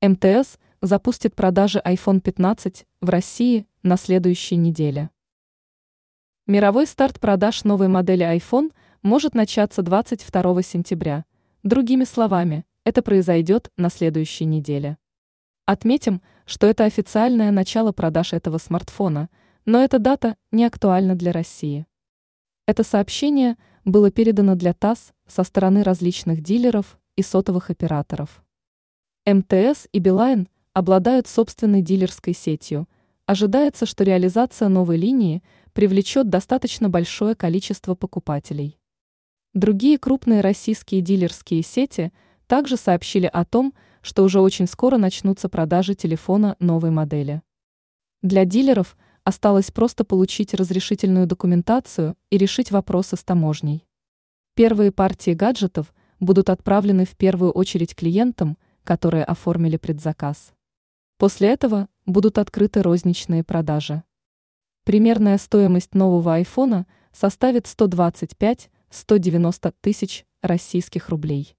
МТС запустит продажи iPhone 15 в России на следующей неделе. Мировой старт продаж новой модели iPhone может начаться 22 сентября. Другими словами, это произойдет на следующей неделе. Отметим, что это официальное начало продаж этого смартфона, но эта дата не актуальна для России. Это сообщение было передано для ТАСС со стороны различных дилеров и сотовых операторов. МТС и Билайн – обладают собственной дилерской сетью. Ожидается, что реализация новой линии привлечет достаточно большое количество покупателей. Другие крупные российские дилерские сети также сообщили о том, что уже очень скоро начнутся продажи телефона новой модели. Для дилеров осталось просто получить разрешительную документацию и решить вопросы с таможней. Первые партии гаджетов будут отправлены в первую очередь клиентам, которые оформили предзаказ. После этого будут открыты розничные продажи. Примерная стоимость нового айфона составит 125-190 тысяч российских рублей.